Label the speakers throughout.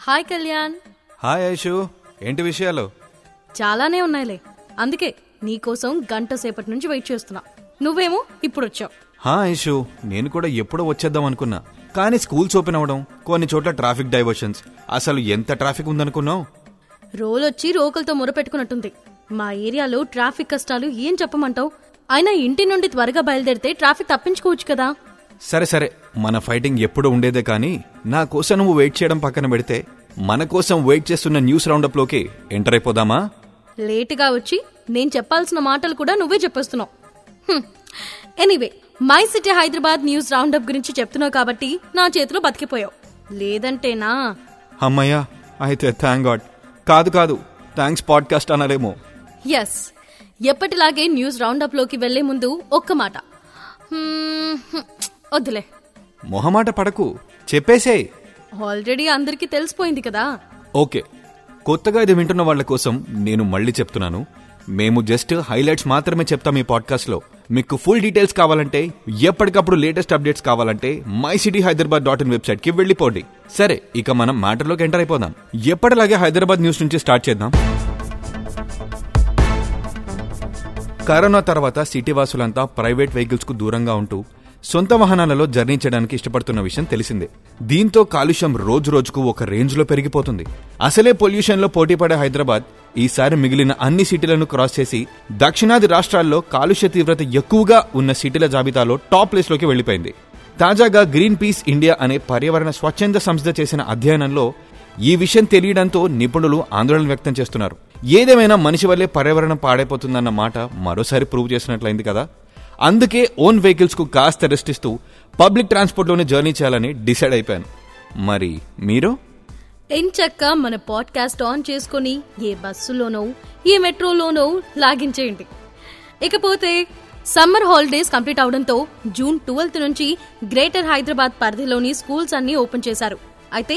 Speaker 1: Hi Kalyan.
Speaker 2: Hi Aishu ఏంటి విషయాలు?
Speaker 1: చాలానే ఉన్నాయిలే. అందుకే నీకోసం గంట సేపటి నుంచి వెయిట్ చేస్తున్నా. నువ్వేమో ఇప్పుడు వచ్చావు.
Speaker 2: హా ఐషు నేను కూడా ఎప్పుడో వచ్చేద్దాం అనుకున్నా. కానీ స్కూల్స్ ఓపెన్ అవడం కొన్ని చోట్ల ట్రాఫిక్ డైవర్షన్స్. అసలు ఎంత ట్రాఫిక్ ఉందనుకున్నావు?
Speaker 1: రోలొచ్చి రోకలతో మొరపెట్టుకున్నట్టుంది. మా ఏరియాలో ట్రాఫిక్ కష్టాలు ఏం చెప్పమంటావు? అయినా ఇంటి నుండి త్వరగా బయలుదేరితే ట్రాఫిక్ తప్పించుకోవచ్చు కదా.
Speaker 2: సరే సరే. మన ఫైటింగ్ ఎప్పుడు ఉండేదే కానీ నా కోసం నువ్వు వెయిట్ చేయడం పక్కన పెడితే మన కోసం వెయిట్ చేస్తున్న న్యూస్ రౌండప్లోకి ఎంటర్ అయిపోదామా?
Speaker 1: లేటుగా వచ్చి నేను చెప్పాల్సిన మాటలు కూడా నువ్వే చెప్పేస్తున్నావు. Anyway my city Hyderabad news roundup గురించి చెప్తున్నావు కాబట్టి నా చేతిలో బతికిపోయావు. లేదంటేనా
Speaker 2: అమ్మయ్యా అయితే థ్యాంక్ గాడ్ కాదు కాదు. థ్యాంక్స్ పాడ్కాస్ట్ అనలేమో
Speaker 1: ఎస్ ఎప్పటిలాగే న్యూస్ రౌండప్లోకి వెళ్ళే ముందు ఒక్క మాట. వద్దులే.
Speaker 2: మొహమాట పడకు. చెప్పేసేయ్.
Speaker 1: ఆల్రెడీ అందరికీ తెలిసిపోయింది కదా.
Speaker 2: ఓకే. కొత్తగా ఇది వింటున్న వాళ్ళ కోసం నేను మళ్ళీ చెప్తున్నాను. మేము జస్ట్ హైలైట్స్ మాత్రమే చెప్తాం ఈ పాడ్కాస్ట్లో మీకు ఫుల్ డీటెయిల్స్ కావాలంటే ఎప్పటికప్పుడు లేటెస్ట్ అప్డేట్స్ కావాలంటే my city Hyderabad dot in వెబ్సైట్కి వెళ్ళిపోండి. సరే ఇక మనం మ్యాటర్లోకి ఎంటర్ అయిపోదాం. ఎప్పటిలాగే హైదరాబాద్ న్యూస్ నుంచి స్టార్ట్ చేద్దాం. కరోనా తర్వాత సిటీ వాసులంతా ప్రైవేట్ వెహికల్స్కు దూరంగా ఉంటూ సొంత వాహనాలలో జర్నీ చేయడానికి ఇష్టపడుతున్న విషయం తెలిసిందే. దీంతో కాలుష్యం రోజు రోజుకు ఒక రేంజ్లో పెరిగిపోతుంది. అసలే పొల్యూషన్లో పోటీపడే హైదరాబాద్ ఈసారి మిగిలిన అన్ని సిటీలను క్రాస్ చేసి దక్షిణాది రాష్ట్రాల్లో కాలుష్య తీవ్రత ఎక్కువగా ఉన్న సిటీల జాబితాలో టాప్ ప్లేస్ వెళ్ళిపోయింది. వెళ్ళిపోయింది తాజాగా గ్రీన్ పీస్ ఇండియా అనే పర్యావరణ స్వచ్ఛంద సంస్థ చేసిన అధ్యయనంలో ఈ విషయం తెలియడంతో నిపుణులు ఆందోళన వ్యక్తం చేస్తున్నారు. ఏదేమైనా మనిషి వల్లే పర్యావరణం పాడైపోతుందన్న మాట మరోసారి ప్రూవ్ చేసినట్లయింది కదా? అందుకే ఓన్ వెహికల్స్కు కాస్త రెస్ట్ ఇస్తూ పబ్లిక్ ట్రాన్స్పోర్ట్లోనే జర్నీ చేయాలని డిసైడ్ అయిపోయాను. మరి మీరు?
Speaker 1: ఎంచక్క మన పాడ్కాస్ట్ ఆన్ చేసుకొని ఏ బస్సులోనో ఏ మెట్రోలోనో లాగించేయండి ఇకపోతే సమ్మర్ హాలిడేస్ కంప్లీట్ అవడంతో జూన్ ట్వెల్త్ నుంచి గ్రేటర్ హైదరాబాద్ పరిధిలోని స్కూల్స్ అన్ని ఓపెన్ చేశారు. అయితే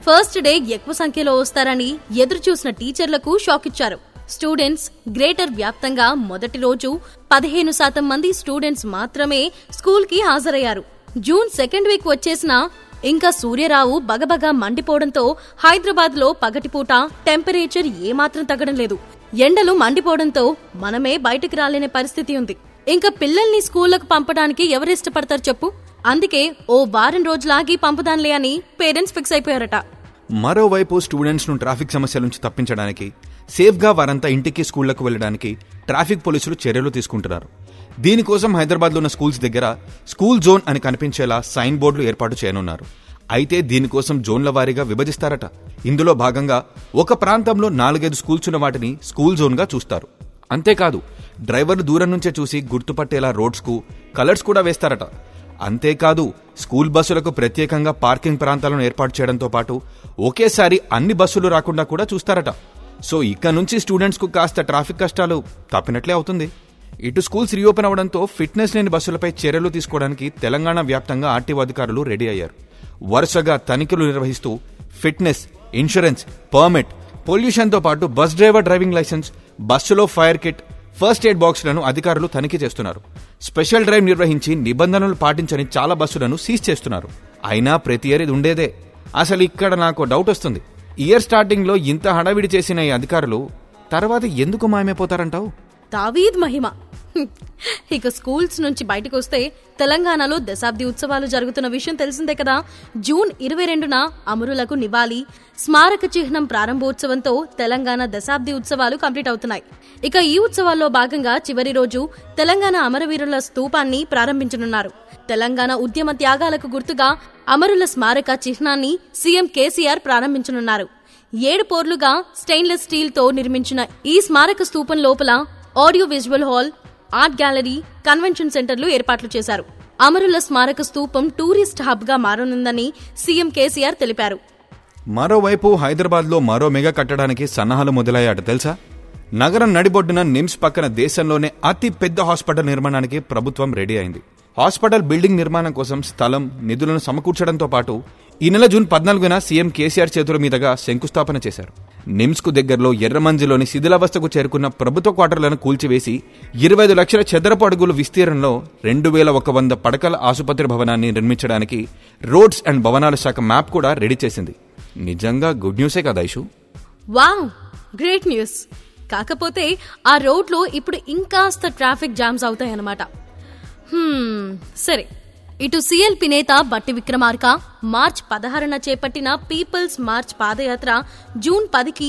Speaker 1: ఫస్ట్ డే ఎక్కువ సంఖ్యలో వస్తారని ఎదురు చూసిన టీచర్లకు షాక్ ఇచ్చారు స్టూడెంట్స్ గ్రేటర్ వ్యాప్తంగా మొదటి రోజు పదిహేను శాతం మంది స్టూడెంట్స్ మాత్రమే స్కూల్కి హాజరయ్యారు. జూన్ సెకండ్ వీక్ వచ్చేసినా ఇంకా సూర్యరావు బగబగా మండిపోవడంతో హైదరాబాద్లో పగటిపూట టెంపరేచర్ ఏమాత్రం తగ్గడం లేదు. ఎండలు మండిపోవడంతో మనమే బయటికి రాలేని పరిస్థితి ఉంది. ఇంకా పిల్లల్ని స్కూళ్ళకు పంపడానికి ఎవరు ఇష్టపడతారు చెప్పు? అందుకే ఓ వారం రోజులాగి పంపుదాన్లే అని పేరెంట్స్ ఫిక్స్ అయిపోయారట.
Speaker 2: మరోవైపు స్టూడెంట్స్ను ట్రాఫిక్ సమస్యల నుంచి తప్పించడానికి సేఫ్గా వారంతా ఇంటికి స్కూళ్ళకు వెళ్ళడానికి ట్రాఫిక్ పోలీసులు చర్యలు తీసుకుంటున్నారు. దీనికోసం హైదరాబాద్లో ఉన్న స్కూల్స్ దగ్గర స్కూల్ జోన్ అని కనిపించేలా సైన్ బోర్డులు ఏర్పాటు చేయనున్నారు. అయితే దీనికోసం జోన్ల వారీగా విభజిస్తారట. ఇందులో భాగంగా ఒక ప్రాంతంలో నాలుగైదు స్కూల్స్ ఉన్న వాటిని స్కూల్ జోన్గా చూస్తారు. అంతేకాదు డ్రైవర్లు దూరం నుంచే చూసి గుర్తుపట్టేలా రోడ్స్కు కలర్స్ కూడా వేస్తారట. అంతేకాదు స్కూల్ బస్సులకు ప్రత్యేకంగా పార్కింగ్ ప్రాంతాలను ఏర్పాటు చేయడంతో పాటు ఒకేసారి అన్ని బస్సులు రాకుండా కూడా చూస్తారట. సో ఇక నుంచి స్టూడెంట్స్కు కాస్త ట్రాఫిక్ కష్టాలు తప్పినట్లే అవుతుంది. ఇటు స్కూల్స్ రీఓపెన్ అవడంతో ఫిట్నెస్ లేని బస్సులపై చర్యలు తీసుకోవడానికి తెలంగాణ వ్యాప్తంగా ఆర్టీఓ అధికారులు రెడీ అయ్యారు. వరుసగా తనిఖీలు నిర్వహిస్తూ ఫిట్నెస్ ఇన్సూరెన్స్ పర్మిట్ పొల్యూషన్తో పాటు బస్ డ్రైవర్ డ్రైవింగ్ లైసెన్స్ బస్సులో ఫైర్ కిట్ ఫస్ట్ ఎయిడ్ బాక్సులను అధికారులు తనిఖీ చేస్తున్నారు. స్పెషల్ డ్రైవ్ నిర్వహించి నిబంధనలు పాటించని చాలా బస్సులను సీజ్ చేస్తున్నారు. అయినా ప్రతి ఇయర్ ఇది ఉండేదే. అసలు ఇక్కడ నాకు డౌట్ వస్తుంది. ఇయర్ స్టార్టింగ్లో ఇంత హడావిడి చేసిన ఈ అధికారులు తర్వాత ఎందుకు మాయమైపోతారంటావు?
Speaker 1: తావీద్ మహిమ. ఇక స్కూల్స్ నుంచి బయటకు వస్తే తెలంగాణలో దశాబ్ది ఉత్సవాలు జరుగుతున్న విషయం తెలిసిందే కదా. జూన్ ఇరవై రెండున అమరులకు నివాళి స్మారక చిహ్నం ప్రారంభోత్సవంతో తెలంగాణ దశాబ్ది ఉత్సవాలు కంప్లీట్ అవుతున్నాయి. ఇక ఈ ఉత్సవాల్లో భాగంగా చివరి రోజు తెలంగాణ అమరవీరుల స్తూపాన్ని ప్రారంభించనున్నారు. తెలంగాణ ఉద్యమ త్యాగాలకు గుర్తుగా అమరుల స్మారక చిహ్నాన్ని సీఎం కేసీఆర్ ప్రారంభించనున్నారు. ఏడు పోర్లుగా స్టెయిన్లెస్ స్టీల్తో నిర్మించిన ఈ స్మారక స్తూపం లోపల audio visual hall art gallery convention సెంటర్లు ఏర్పాట్లు చేశారు. అమరుల స్మారక స్తూపం టూరిస్ట్ హబ్గా మారనుందని సీఎం కేసీఆర్ తెలిపారు.
Speaker 2: మరోవైపు హైదరాబాద్లో మరో మెగా కట్టడానికి సన్నాహాలు మొదలయ్యాట తెలుసా? నగరం నడిబొడ్డున నిమ్స్ పక్కన దేశంలోనే అతి పెద్ద హాస్పిటల్ నిర్మాణానికి ప్రభుత్వం రెడీ అయింది. హాస్పిటల్ బిల్డింగ్ నిర్మాణం కోసం స్థలం నిధులను సమకూర్చడంతో పాటు ఈ నెల జూన్ పద్నాలుగున సీఎం కేసీఆర్ చేతుల మీదుగా శంకుస్థాపన చేశారు. నిమ్స్కు దగ్గరలో ఎర్రమంజిలోని శిథిలావస్థకు చేరుకున్న ప్రభుత్వ క్వార్టర్లను కూల్చివేసి ఇరవై ఐదు లక్షల చదరపు అడుగుల విస్తీర్ణంలో రెండు వేల ఒక వంద పడకల ఆసుపత్రి భవనాన్ని నిర్మించడానికి రోడ్స్ అండ్ భవనాల శాఖ మ్యాప్ కూడా రెడీ చేసింది. నిజంగా గుడ్ న్యూసే కదా ఐషు?
Speaker 1: వావ్! Great news. కాకపోతే ఆ రోడ్లో ఇప్పుడు ఇంకాస్త ట్రాఫిక్ జామ్స్ అవుతాయన్నమాట. సరే. ఇటు సిఎల్పి నేత బట్టి విక్రమార్క మార్చ్ పదహారున చేపట్టిన పీపుల్స్ మార్చ్ పాదయాత్ర జూన్ పదికి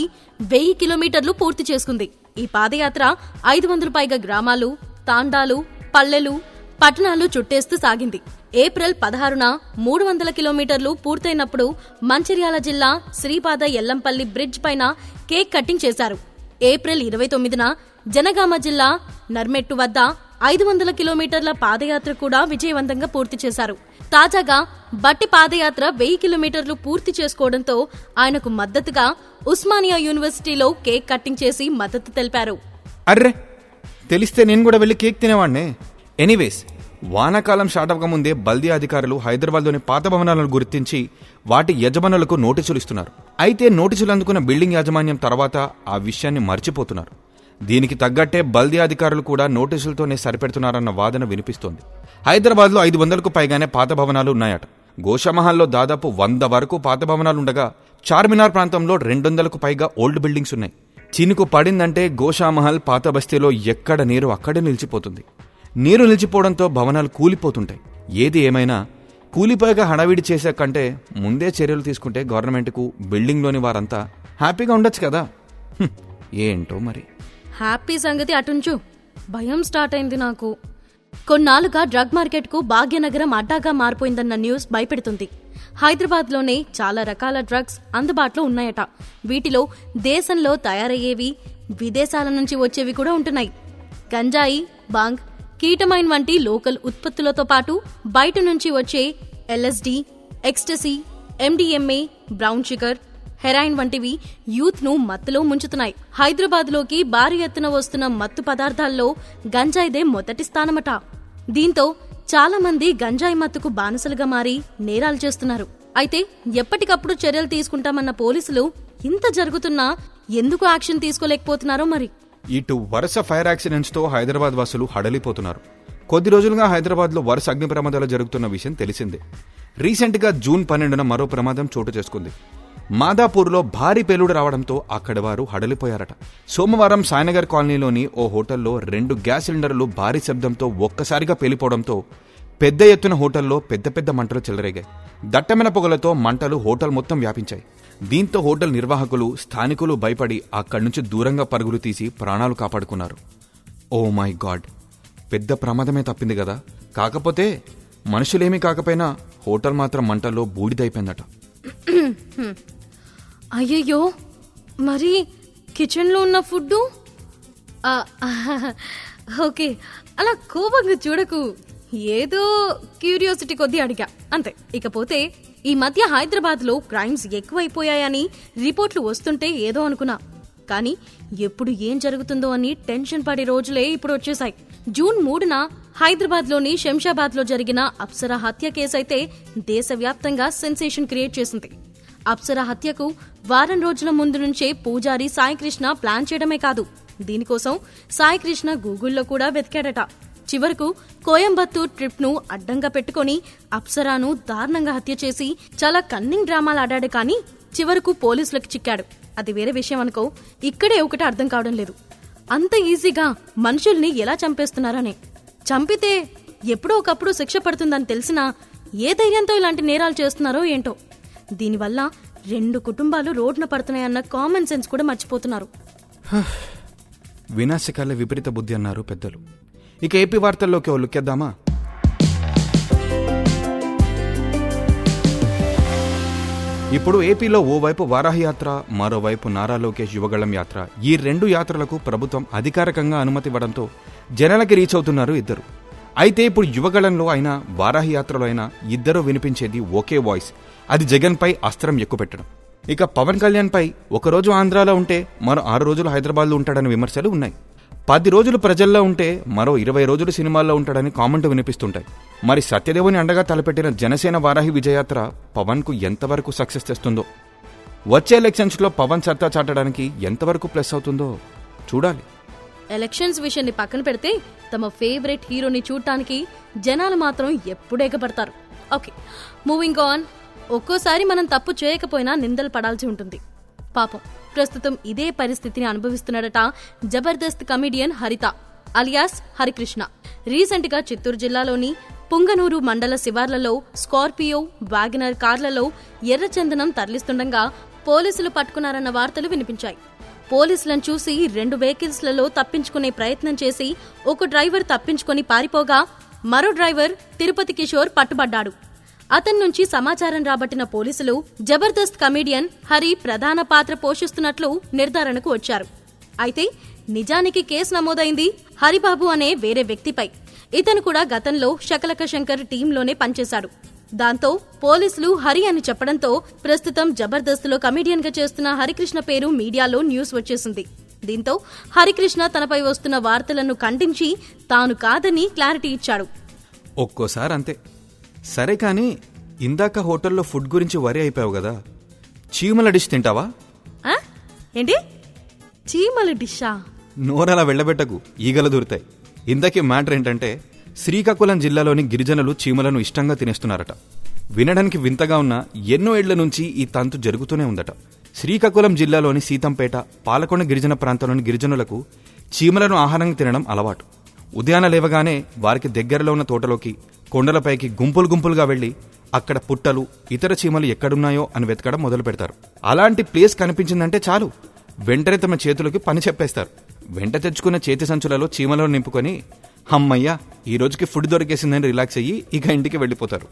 Speaker 1: వెయ్యి కిలోమీటర్లు పూర్తి చేసుకుంది. ఈ పాదయాత్ర ఐదు వందల పైగా గ్రామాలు తాండాలు పల్లెలు పట్టణాలు చుట్టేస్తూ సాగింది. ఏప్రిల్ పదహారున మూడు వందల కిలోమీటర్లు పూర్తయినప్పుడు మంచిర్యాల జిల్లా శ్రీపాద ఎల్లంపల్లి బ్రిడ్జ్ పైన కేక్ కటింగ్ చేశారు. ఏప్రిల్ ఇరవై తొమ్మిదిన జనగామ జిల్లా నర్మెట్టు వద్ద ఐదు వందల కిలోమీటర్ల పాదయాత్ర కూడా విజయవంతంగా పూర్తి చేశారు. తాజాగా బట్టి పాదయాత్ర వెయ్యి కిలోమీటర్లు పూర్తి చేసుకోవడంతో ఆయనకు మద్దతుగా ఉస్మానియా యూనివర్సిటీలో కేక్ కటింగ్ చేసి మద్దతు తెలిపారు.
Speaker 2: అర్రే తెలిస్తే నేను కూడా వెళ్ళి కేక్ తినేవాడినే ఎనీవేస్ వానాకాలం స్టార్ట్ అవ్వకముందే బల్దీ అధికారులు హైదరాబాద్లోని పాత భవనాలను గుర్తించి వాటి యజమానులకు నోటీసులు ఇస్తున్నారు. అయితే నోటీసులు అందుకున్న బిల్డింగ్ యాజమాన్యం తర్వాత ఆ విషయాన్ని మర్చిపోతున్నారు. దీనికి తగ్గట్టే బల్దీ అధికారులు కూడా నోటీసులతోనే సరిపెడుతున్నారన్న వాదన వినిపిస్తోంది. హైదరాబాద్లో ఐదు వందలకు పైగానే పాత భవనాలు ఉన్నాయట. గోషామహల్లో దాదాపు వంద వరకు పాత భవనాలుండగా చార్మినార్ ప్రాంతంలో రెండొందలకు పైగా ఓల్డ్ బిల్డింగ్స్ ఉన్నాయి. చినుకు పడిందంటే గోషామహల్ పాత బస్తీలో ఎక్కడ నీరు అక్కడే నిలిచిపోతుంది. నీరు నిలిచిపోవడంతో భవనాలు కూలిపోతుంటాయి. ఏది ఏమైనా కూలిపోయాక హడావిడి చేసే కంటే ముందే చర్యలు తీసుకుంటే గవర్నమెంట్కు బిల్డింగ్లోని వారంతా హ్యాపీగా ఉండొచ్చు కదా. ఏంటో మరి?
Speaker 1: హ్యాపీ సంగతి అటుంచు. భయం స్టార్ట్ అయింది నాకు. కొన్నాళ్ళుగా డ్రగ్ మార్కెట్కు భాగ్యనగరం అడ్డాగా మారిపోయిందన్న న్యూస్ భయపెడుతుంది. హైదరాబాద్లోనే చాలా రకాల డ్రగ్స్ అందుబాటులో ఉన్నాయట. వీటిలో దేశంలో తయారయ్యేవి విదేశాల నుంచి వచ్చేవి కూడా ఉంటున్నాయి. గంజాయి బాంగ్ కీటమైన్ వంటి లోకల్ ఉత్పత్తులతో పాటు బయట నుంచి వచ్చే LSD ecstasy MDMA brown sugar heroin వంటివి యూత్ను మత్తులో ముంచుతున్నాయి. హైదరాబాద్లోకి భారీ ఎత్తున వస్తున్న మత్తు పదార్థాల్లో గంజాయిదే మొదటి స్థానమట. దీంతో చాలా మంది గంజాయి మత్తుకు బానిసలుగా మారి నేరాలు చేస్తున్నారు. అయితే ఎప్పటికప్పుడు చర్యలు తీసుకుంటామన్న పోలీసులు ఇంత జరుగుతున్నా ఎందుకు యాక్షన్ తీసుకోలేకపోతున్నారో మరి?
Speaker 2: ఇటు వరుస ఫైర్ యాక్సిడెంట్స్తో హైదరాబాద్ వాసులు హడలిపోతున్నారు. కొద్ది రోజులుగా హైదరాబాద్లో వరుస అగ్ని ప్రమాదాలు జరుగుతున్న విషయం తెలిసిందే. రీసెంట్గా జూన్ పన్నెండున మరో ప్రమాదం చోటు చేసుకుంది. మాదాపూర్లో భారీ పేలుడు రావడంతో అక్కడి వారు హడలిపోయారట. సోమవారం సాయినగర్ కాలనీలోని ఓ హోటల్లో రెండు గ్యాస్ సిలిండర్లు భారీ శబ్దంతో ఒక్కసారిగా పేలిపోవడంతో పెద్ద ఎత్తున హోటల్లో పెద్ద పెద్ద మంటలు చెలరేగాయి. దట్టమైన పొగలతో మంటలు హోటల్ మొత్తం వ్యాపించాయి. దీంతో హోటల్ నిర్వాహకులు స్థానికులు భయపడి అక్కడి నుంచి దూరంగా పరుగులు తీసి ప్రాణాలు కాపాడుకున్నారు. Oh my god! పెద్ద ప్రమాదమే తప్పింది కదా. కాకపోతే మనుషులేమీ కాకపోయినా హోటల్ మాత్రం మంటల్లో బూడిదైపోయిందట.
Speaker 1: అయ్యయ్యో మరి కిచెన్లో ఉన్న ఫుడ్డు? ఓకే అలా కోపంగా చూడకు. ఏదో క్యూరియాసిటీ కొద్దీ అడిగా. అంతే ఇకపోతే ఈ మధ్య హైదరాబాద్లో క్రైమ్స్ ఎక్కువైపోయాయని రిపోర్ట్లు వస్తుంటే ఏదో అనుకున్నా. కానీ ఎప్పుడు ఏం జరుగుతుందో అని టెన్షన్ పడే రోజులే ఇప్పుడు వచ్చేసాయి జూన్ మూడున హైదరాబాద్లోని శంషాబాద్లో జరిగిన అప్సరా హత్య కేసైతే దేశవ్యాప్తంగా సెన్సేషన్ క్రియేట్ చేసింది. అప్సర హత్యకు వారం రోజుల ముందు నుంచే పూజారి సాయికృష్ణ ప్లాన్ చేయడమే కాదు. దీనికోసం సాయికృష్ణ గూగుల్లో కూడా వెతికాడట. చివరకు కోయంబత్తూర్ ట్రిప్ను అడ్డంగా పెట్టుకొని అప్సరాను దారుణంగా హత్య చేసి చాలా కన్నింగ్ డ్రామాలు ఆడాడు కానీ చివరకు పోలీసులకు చిక్కాడు. అది వేరే విషయం అనుకో ఇక్కడే ఒకటి అర్థం కావడం లేదు. అంత ఈజీగా మనుషుల్ని ఎలా చంపేస్తున్నారనే. చంపితే ఎప్పుడో ఒకప్పుడు శిక్ష పడుతుందని తెలిసినా ఏ ధైర్యంతో ఇలాంటి నేరాలు చేస్తున్నారో ఏంటో. దీనివల్ల రెండు కుటుంబాలు రోడ్న పడుతున్నాయన్న కామన్ సెన్స్ కూడా మర్చిపోతున్నారు.
Speaker 2: వినాశకాల విపరీత బుద్ధి అన్నారు పెద్దలు. ఇక ఏపీ వార్తల్లోకి ఓ లుక్కేద్దామా ఇప్పుడు ఏపీలో ఓవైపు వారాహయాత్ర మరోవైపు నారా లోకేష్ యువగళం యాత్ర. ఈ రెండు యాత్రలకు ప్రభుత్వం అధికారికంగా అనుమతి ఇవ్వడంతో జనాలకి రీచ్ అవుతున్నారు ఇద్దరు. అయితే ఇప్పుడు యువగళంలో అయినా వారాహి యాత్రలో అయినా ఇద్దరు వినిపించేది ఒకే వాయిస్. అది జగన్పై అస్త్రం ఎక్కుపెట్టడం. ఇక పవన్ కళ్యాణ్పై ఒకరోజు ఆంధ్రాలో ఉంటే మరో ఆరు రోజులు హైదరాబాద్లో ఉంటాడని విమర్శలు ఉన్నాయి. పది రోజులు ప్రజల్లో ఉంటే మరో ఇరవై రోజులు సినిమాల్లో ఉంటాడని కామెంట్ వినిపిస్తుంటాయి. మరి సత్యదేవుని అండగా తలపెట్టిన జనసేన వారాహి విజయయాత్ర పవన్కు ఎంతవరకు సక్సెస్ తెస్తుందో? వచ్చే ఎలక్షన్స్లో పవన్ సత్తా చాటడానికి ఎంతవరకు ప్లస్ అవుతుందో చూడాలి.
Speaker 1: ఎలక్షన్స్ విషయాన్ని పక్కన పెడితే తమ ఫేవరెట్ హీరోని చూడటానికి జనాలు మాత్రం ఎప్పుడు ఎగబడతారు. Okay moving on. ఒక్కోసారి మనం తప్పు చేయకపోయినా నిందలు పడాల్సి ఉంటుంది. పాపం ప్రస్తుతం ఇదే పరిస్థితిని అనుభవిస్తున్నాడట జబర్దస్త్ కమిడియన్ హరిత అలియాస్ హరికృష్ణ. రీసెంట్గా చిత్తూరు జిల్లాలోని పుంగనూరు మండల శివార్లలో స్కార్పియో వ్యాగనర్ కార్లలో ఎర్రచందనం తరలిస్తుండగా పోలీసులు పట్టుకున్నారన్న వార్తలు వినిపించాయి. పోలీసులను చూసి రెండు వెహికల్స్లలో తప్పించుకునే ప్రయత్నం చేసి ఒక డ్రైవర్ తప్పించుకొని పారిపోగా మరో డ్రైవర్ తిరుపతి కిషోర్ పట్టుబడ్డాడు. అతని నుంచి సమాచారం రాబట్టిన పోలీసులు జబర్దస్త్ కమీడియన్ హరి ప్రధాన పాత్ర పోషిస్తున్నట్లు నిర్ధారణకు వచ్చారు. అయితే నిజానికి కేసు నమోదైంది హరిబాబు అనే వేరే వ్యక్తిపై. ఇతను కూడా గతంలో శకలక శంకర్ టీంలోనే పనిచేశాడు. దాంతో పోలీసులు హరి అని చెప్పడంతో ప్రస్తుతం జబర్దస్త్లో కమీడియన్గా చేస్తున్న హరికృష్ణ పేరు మీడియాలో న్యూస్ వచ్చేసింది. దీంతో హరికృష్ణ తనపై వస్తున్న వార్తలను ఖండించి తాను కాదని క్లారిటీ ఇచ్చాడు.
Speaker 2: ఒక్కోసారి అంతే. సరే కానీ ఇందాక హోటల్లో ఫుడ్ గురించి వరి అయిపోయావు కదా చీమల డిష్ తింటావా?
Speaker 1: ఏంటి? చీమల డిషా?
Speaker 2: నోరలా వెళ్ళబెట్టకు ఈగలు దూరుతాయి. ఇంతకీ మ్యాటర్ ఏంటంటే శ్రీకాకుళం జిల్లాలోని గిరిజనులు చీమలను ఇష్టంగా తినేస్తున్నారట. వినడానికి వింతగా ఉన్న ఎన్నో ఏళ్ళ నుంచి ఈ తంతు జరుగుతూనే ఉందట. శ్రీకాకుళం జిల్లాలోని సీతంపేట పాలకొండ గిరిజన ప్రాంతంలోని గిరిజనులకు చీమలను ఆహారంగా తినడం అలవాటు. ఉదయాన లేవగానే వారికి దగ్గరలో ఉన్న తోటలోకి కొండలపైకి గుంపులు గుంపులుగా వెళ్ళి అక్కడ పుట్టలు ఇతర చీమలు ఎక్కడున్నాయో అని వెతకడం మొదలు పెడతారు. అలాంటి ప్లేస్ కనిపించిందంటే చాలు. వెంటనే తమ చేతులకి పని చెప్పేస్తారు. వెంట తెచ్చుకున్న చేతి సంచులలో చీమలను నింపుకొని హమ్మయ్య ఈ రోజుకి ఫుడ్ దొరికేసిందని రిలాక్స్ అయ్యి ఇక ఇంటికి వెళ్ళిపోతారు.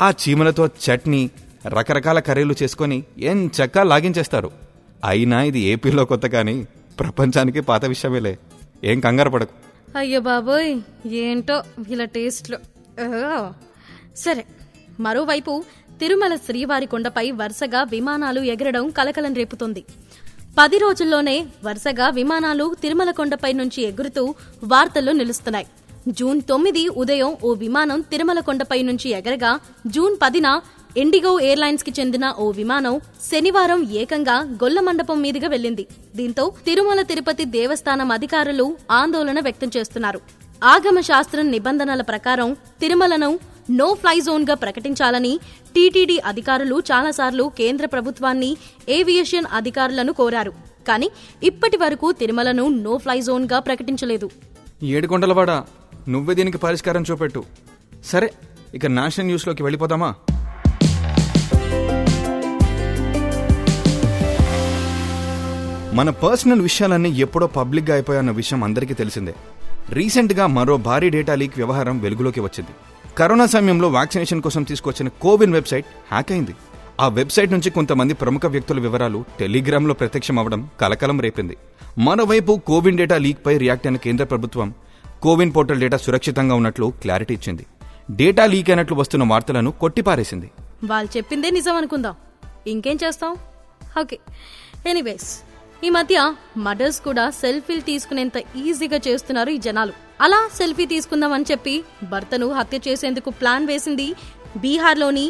Speaker 2: ఆ చీమలతో చట్నీ రకరకాల కర్రీలు చేసుకొని ఏం చక్కా లాగించేస్తారు. అయినా ఇది ఏపీలో కొత్త కానీ ప్రపంచానికి పాత విషయమేలే. ఏం కంగారు పడకు.
Speaker 1: అయ్యో బాబోయ్ ఏంటో ఇలా టేస్ట్లు. సరే మరోవైపు తిరుమల శ్రీవారి కొండపై వరుసగా విమానాలు ఎగరడం కలకలం రేపుతుంది. పది రోజుల్లోనే వరుసగా విమానాలు తిరుమల కొండపై నుంచి ఎగురుతూ వార్తల్లో నిలుస్తున్నాయి. జూన్ తొమ్మిది ఉదయం ఓ విమానం తిరుమల కొండపై నుంచి ఎగరగా జూన్ పదిన ఇండిగో ఎయిర్లైన్స్కి చెందిన ఓ విమానం శనివారం ఏకంగా గొల్ల మండపం మీదుగా వెళ్ళింది దీంతో తిరుమల తిరుపతి దేవస్థానం అధికారులు ఆందోళన వ్యక్తం చేస్తున్నారు. ఆగమ శాస్త్రం నిబంధనల ప్రకారం తిరుమలను నో ఫ్లై జోన్గా ప్రకటించాలని టీటీడీ అధికారులు చాలాసార్లు కేంద్ర ప్రభుత్వాన్ని ఏవియేషన్ అధికారులను కోరారు. కానీ ఇప్పటి వరకు తిరుమలను నో ఫ్లై జోన్గా ప్రకటించలేదు.
Speaker 2: ఏడుకొండలవాడ నువ్వే దీనికి పరిష్కారం చూపెట్టు. సరే ఇక నేషనల్ న్యూస్లోకి వెళ్ళిపోదామా? మన పర్సనల్ విషయాలన్నీ ఎప్పుడో పబ్లిక్గా అయిపోయాయన్న విషయం అందరికీ తెలిసిందే. రీసెంట్గా మరో భారీ డేటా లీక్ వ్యవహారం వెలుగులోకి వచ్చింది. కరోనా సమయంలో వ్యాక్సినేషన్ కోసం తీసుకొచ్చిన కోవిన్ వెబ్సైట్ హ్యాక్ అయింది. ఆ వెబ్సైట్ నుంచి కొంతమంది ప్రముఖ వ్యక్తుల వివరాలు టెలిగ్రామ్లో ప్రత్యక్షం అవడం కలకలం రేపింది. మరోవైపు కోవిన్ డేటా లీక్ పై రియాక్ట్ అయిన కేంద్ర ప్రభుత్వం కోవిన్ పోర్టల్ డేటా సురక్షితంగా ఉన్నట్లు క్లారిటీ ఇచ్చింది. డేటా లీక్ అయినట్లు వస్తున్న వార్తలను కొట్టిపారేసింది.
Speaker 1: వాళ్ళు చెప్పిందే నిజం అనుకుందాం. ఇంకేం చేస్తాం? ఓకే. ఎనీవేస్ ఈ మధ్య మదర్స్ కూడా సెల్ఫీలు తీసుకునేంత ఈజీగా చేస్తున్నారు ఈ జనాలు. అలా సెల్ఫీ తీసుకుందామని చెప్పి భర్తను హత్య చేసేందుకు ప్లాన్ వేసింది బీహార్లోని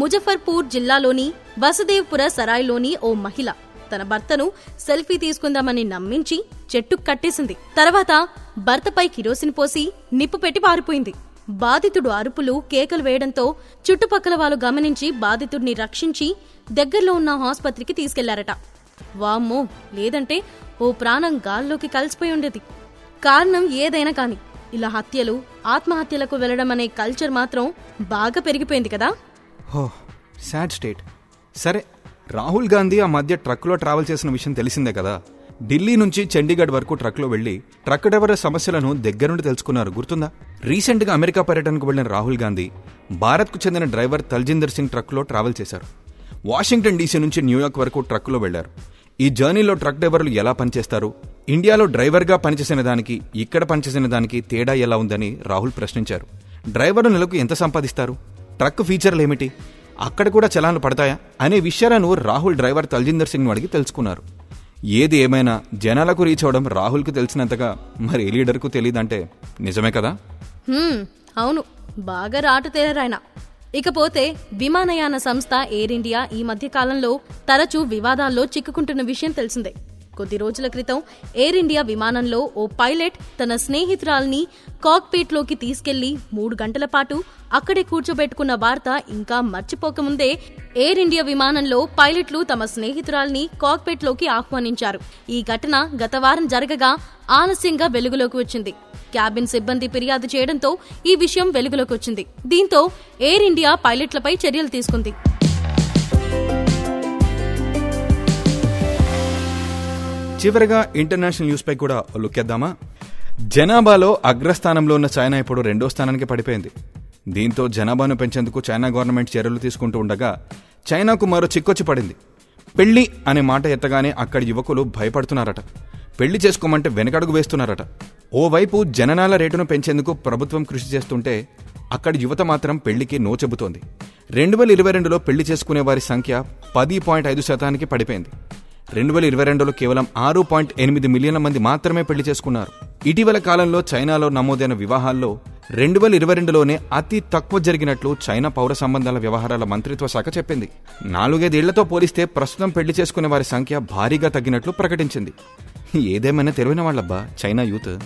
Speaker 1: ముజఫర్పూర్ జిల్లాలోని వసుదేవ్పుర సరాయ్లోని ఓ మహిళ. తన భర్తను సెల్ఫీ తీసుకుందామని నమ్మించి చెట్టు కట్టేసింది. తర్వాత భర్తపై కిరోసిన్ పోసి నిప్పు పెట్టి పారిపోయింది. బాధితుడు అరుపులు కేకలు వేయడంతో చుట్టుపక్కల వాళ్ళు గమనించి బాధితుడిని రక్షించి దగ్గరలో ఉన్న ఆసుపత్రికి తీసుకెళ్ళారట. వామ్మో లేదంటే ఓ ప్రాణం గాల్లోకి కలిసిపోయి ఉండేది. కారణం ఏదైనా కాని ఇలా హత్యలు ఆత్మహత్యలకు వెళ్ళడం అనే కల్చర్ మాత్రం బాగా పెరిగిపోయింది కదా?
Speaker 2: హో సాడ్ స్టేట్ సరే రాహుల్ గాంధీ ఆ మధ్య ట్రక్లో ట్రావెల్ చేసిన విషయం తెలిసిందే కదా. ఢిల్లీ నుంచి చండీగఢ్ వరకు ట్రక్లో వెళ్ళి ట్రక్ డ్రైవర్ల సమస్యలను దగ్గరుండి తెలుసుకున్నారు గుర్తుందా? రీసెంట్గా అమెరికా పర్యటనకు వెళ్ళిన రాహుల్ గాంధీ భారత్కు చెందిన డ్రైవర్ తల్జిందర్ సింగ్ ట్రక్లో ట్రావెల్ చేశారు. వాషింగ్టన్ డీసీ నుంచి న్యూయార్క్ వరకు ట్రక్లో వెళ్ళారు ఈ జర్నీలో ట్రక్ డ్రైవర్లు ఎలా పనిచేస్తారు? ఇండియాలో డ్రైవర్గా పనిచేసిన దానికి ఇక్కడ పనిచేసిన దానికి తేడా ఎలా ఉందని రాహుల్ ప్రశ్నించారు. డ్రైవర్లు నెలకు ఎంత సంపాదిస్తారు? ట్రక్ ఫీచర్లు ఏమిటి? అక్కడ కూడా చలాన్లు పడతాయా? అనే విషయాలను రాహుల్ డ్రైవర్ తల్జిందర్ సింగ్ అడిగి తెలుసుకున్నారు. ఏది ఏమైనా జనాలకు రీచ్ అవడం రాహుల్కు తెలిసినంతగా మరి ఏ లీడర్కు తెలియదంటే నిజమే కదా?
Speaker 1: అవును. బాగా రాటు తేరాయన ఇకపోతే విమానయాన సంస్థ ఎయిర్ ఇండియా ఈ మధ్య కాలంలో తరచూ వివాదాల్లో చిక్కుకుంటున్న విషయం తెలిసిందే. కొద్ది రోజుల క్రితం ఎయిర్ ఇండియా విమానంలో ఓ పైలట్ తన స్నేహితురాల్ని కాక్పీట్లోకి తీసుకెళ్ళి మూడు గంటల పాటు అక్కడే కూర్చోబెట్టుకున్న వార్త ఇంకా మర్చిపోకముందే ఎయిర్ ఇండియా విమానంలో పైలట్లు తమ స్నేహితురాల్ని కాక్పీట్లోకి ఆహ్వానించారు. ఈ ఘటన గత వారం జరగగా ఆలస్యంగా వెలుగులోకి వచ్చింది. క్యాబిన్ సిబ్బంది ఫిర్యాదు చేయడంతో ఈ విషయం వెలుగులోకి వచ్చింది. దీంతో ఎయిర్ ఇండియా పైలట్లపై చర్యలు తీసుకుంది.
Speaker 2: చివరగా ఇంటర్నేషనల్ న్యూస్ పై కూడా లుక్కేద్దామా లుక్ వేద్దామా? జనాభాలో అగ్రస్థానంలో ఉన్న చైనా ఇప్పుడు రెండో స్థానానికి పడిపోయింది. దీంతో జనాభాను పెంచేందుకు చైనా గవర్నమెంట్ చర్యలు తీసుకుంటూ ఉండగా చైనాకు మరో చిక్కొచ్చి పడింది. పెళ్ళి అనే మాట ఎత్తగానే అక్కడి యువకులు భయపడుతున్నారట. పెళ్ళి చేసుకోమంటే వెనకడుగు వేస్తున్నారట. ఓవైపు జననాల రేటును పెంచేందుకు ప్రభుత్వం కృషి చేస్తుంటే అక్కడి యువత మాత్రం పెళ్ళికి నో చెబుతోంది రెండు వేల ఇరవై రెండులో పెళ్ళి చేసుకునే వారి సంఖ్య పది పాయింట్ ఐదు శాతానికి పడిపోయింది. రెండు వేల ఇరవై రెండులో కేవలం ఆరు పాయింట్ ఎనిమిది మిలియన్ల మంది మాత్రమే పెళ్ళి చేసుకున్నారు. ఇటీవల కాలంలో చైనాలో నమోదైన వివాహాల్లో రెండు వేల ఇరవై రెండులోనే అతి తక్కువ జరిగినట్లు చైనా పౌర సంబంధాల వ్యవహారాల మంత్రిత్వ శాఖ చెప్పింది. నాలుగైదేళ్ళతో పోలిస్తే ప్రస్తుతం పెళ్ళి చేసుకునే వారి సంఖ్య భారీగా తగ్గినట్లు ప్రకటించింది. ఏదేమైనా తెలివైన వాళ్ళబ్బా చైనా యూత్.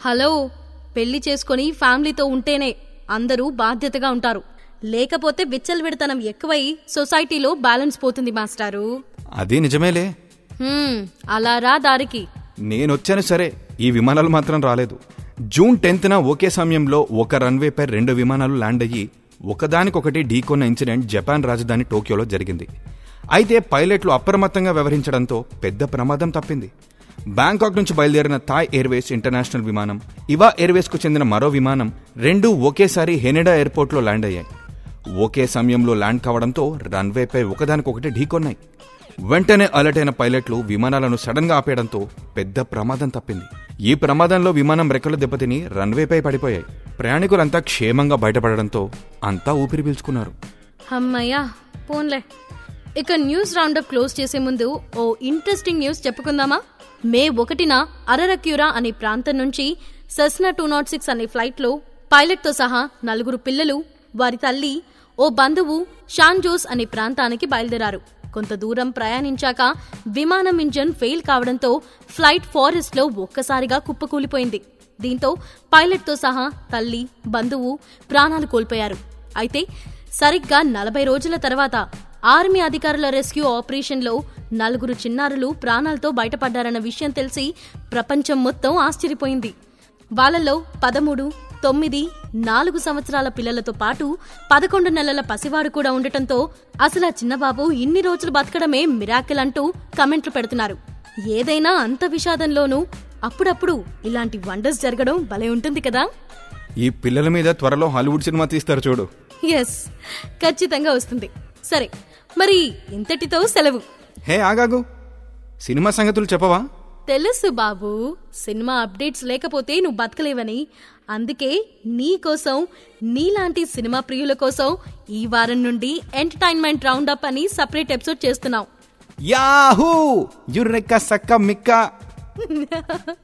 Speaker 1: హలో పెళ్ళి చేసుకొని ఫ్యామిలీతో ఉంటేనే అందరూ బాధ్యతగా ఉంటారు. లేకపోతే విచ్చలవిడతనం ఎక్కువై సొసైటీలో బ్యాలెన్స్ పోతుంది మాస్టారు.
Speaker 2: అది నిజమేలే.
Speaker 1: హ్మ్, అలా రా దారికి.
Speaker 2: నేనొచ్చాను సరే ఈ విమానాలు మాత్రం రాలేదు. జూన్ టెన్త్న ఒకే సమయంలో ఒక రన్వేపై రెండు విమానాలు ల్యాండ్ అయ్యి ఒకదానికొకటి ఢీకొన్న ఇన్సిడెంట్ జపాన్ రాజధాని టోక్యోలో జరిగింది. అయితే పైలట్లు అప్రమత్తంగా వ్యవహరించడంతో పెద్ద ప్రమాదం తప్పింది. బ్యాంకాక్ నుంచి బయలుదేరిన థాయ్ ఎయిర్వేస్ ఇంటర్నేషనల్ విమానం ఇవా ఎయిర్వేస్కు చెందిన మరో విమానం రెండూ ఒకేసారి హెనెడా ఎయిర్పోర్ట్లో ల్యాండ్ అయ్యాయి. ఒకే సమయంలో ల్యాండ్ కావడంతో రన్వేపై ఒకదానికొకటి ఢీకొన్నాయి. వెంటనే అలర్ట్ అయిన పైలట్లు విమానాలను సడన్గా ఆపేయడంతో పెద్ద ప్రమాదం తప్పింది. ఈ ప్రమాదంలో విమానం రెక్కలు దెబ్బతిని రన్వేపై పడిపోయాయి. ప్రయాణికులంతా క్షేమంగా బయటపడడంతో అంతా ఊపిరి పీల్చుకున్నారు.
Speaker 1: అమ్మయ్యా పోన్లే. ఇక న్యూస్ రౌండప్ క్లోజ్ చేసే ముందు ఓ ఇంట్రెస్టింగ్ న్యూస్ చెప్పుకుందామా? మే ఒకటిన అరరక్యూరా అనే ప్రాంతం నుంచి సెస్నా టూ నాట్ సిక్స్ అనే ఫ్లైట్లో పైలట్తో సహా నలుగురు పిల్లలు వారి తల్లి ఓ బంధువు షాన్ జోస్ అనే ప్రాంతానికి బయలుదేరారు. కొంత దూరం ప్రయాణించాక విమానం ఇంజన్ ఫెయిల్ కావడంతో ఫ్లైట్ ఫారెస్ట్లో ఒక్కసారిగా కుప్పకూలిపోయింది. దీంతో పైలట్తో సహా తల్లి బంధువు ప్రాణాలు కోల్పోయారు. అయితే సరిగ్గా నలభై రోజుల తర్వాత ఆర్మీ అధికారుల రెస్క్యూ ఆపరేషన్లో నలుగురు చిన్నారులు ప్రాణాలతో బయటపడ్డారన్న విషయం తెలిసి ప్రపంచం మొత్తం ఆశ్చర్యపోయింది. వాళ్ళలో పదమూడు తొమ్మిది నాలుగు సంవత్సరాల పిల్లలతో పాటు పదకొండు నెలల పసివాడు కూడా ఉండటంతో అసలు ఆ చిన్నబాబు ఇన్ని రోజులు బతకడమే మిరాకిల్ అంటూ కమెంట్లు పెడుతున్నారు. ఏదైనా అంత విషాదంలోనూ అప్పుడప్పుడు ఇలాంటి వండర్స్ జరగడం భలే ఉంటుంది కదా?
Speaker 2: ఈ పిల్లల మీద త్వరలో హాలీవుడ్ సినిమా తీస్తారు చూడు.
Speaker 1: ఎస్ ఖచ్చితంగా వస్తుంది. సరే మరి ఇంతటితో సెలవు.
Speaker 2: హే ఆగాగు. సినిమా సంగతులు చెప్పవా?
Speaker 1: తెలుసు బాబు సినిమా అప్డేట్స్ లేకపోతే నువ్వు బతకలేవని. అందుకే నీ కోసం నీలాంటి సినిమా ప్రియుల కోసం ఈ వారం నుండి ఎంటర్టైన్మెంట్ రౌండ్ అప్ అని సపరేట్ ఎపిసోడ్ చేస్తున్నాం
Speaker 2: యాహూ! యుర్రెక్క సక్క మిక్క.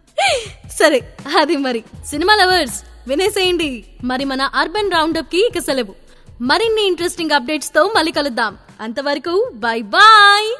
Speaker 1: సరే అది మరి. సినిమా లవర్స్ వినేసేయండి. మరి మన అర్బన్ రౌండ్ అప్కి ఇక సెలవు. మరిన్ని ఇంట్రెస్టింగ్ అప్డేట్స్తో మళ్ళీ కలుద్దాం. అంతవరకు బై బాయ్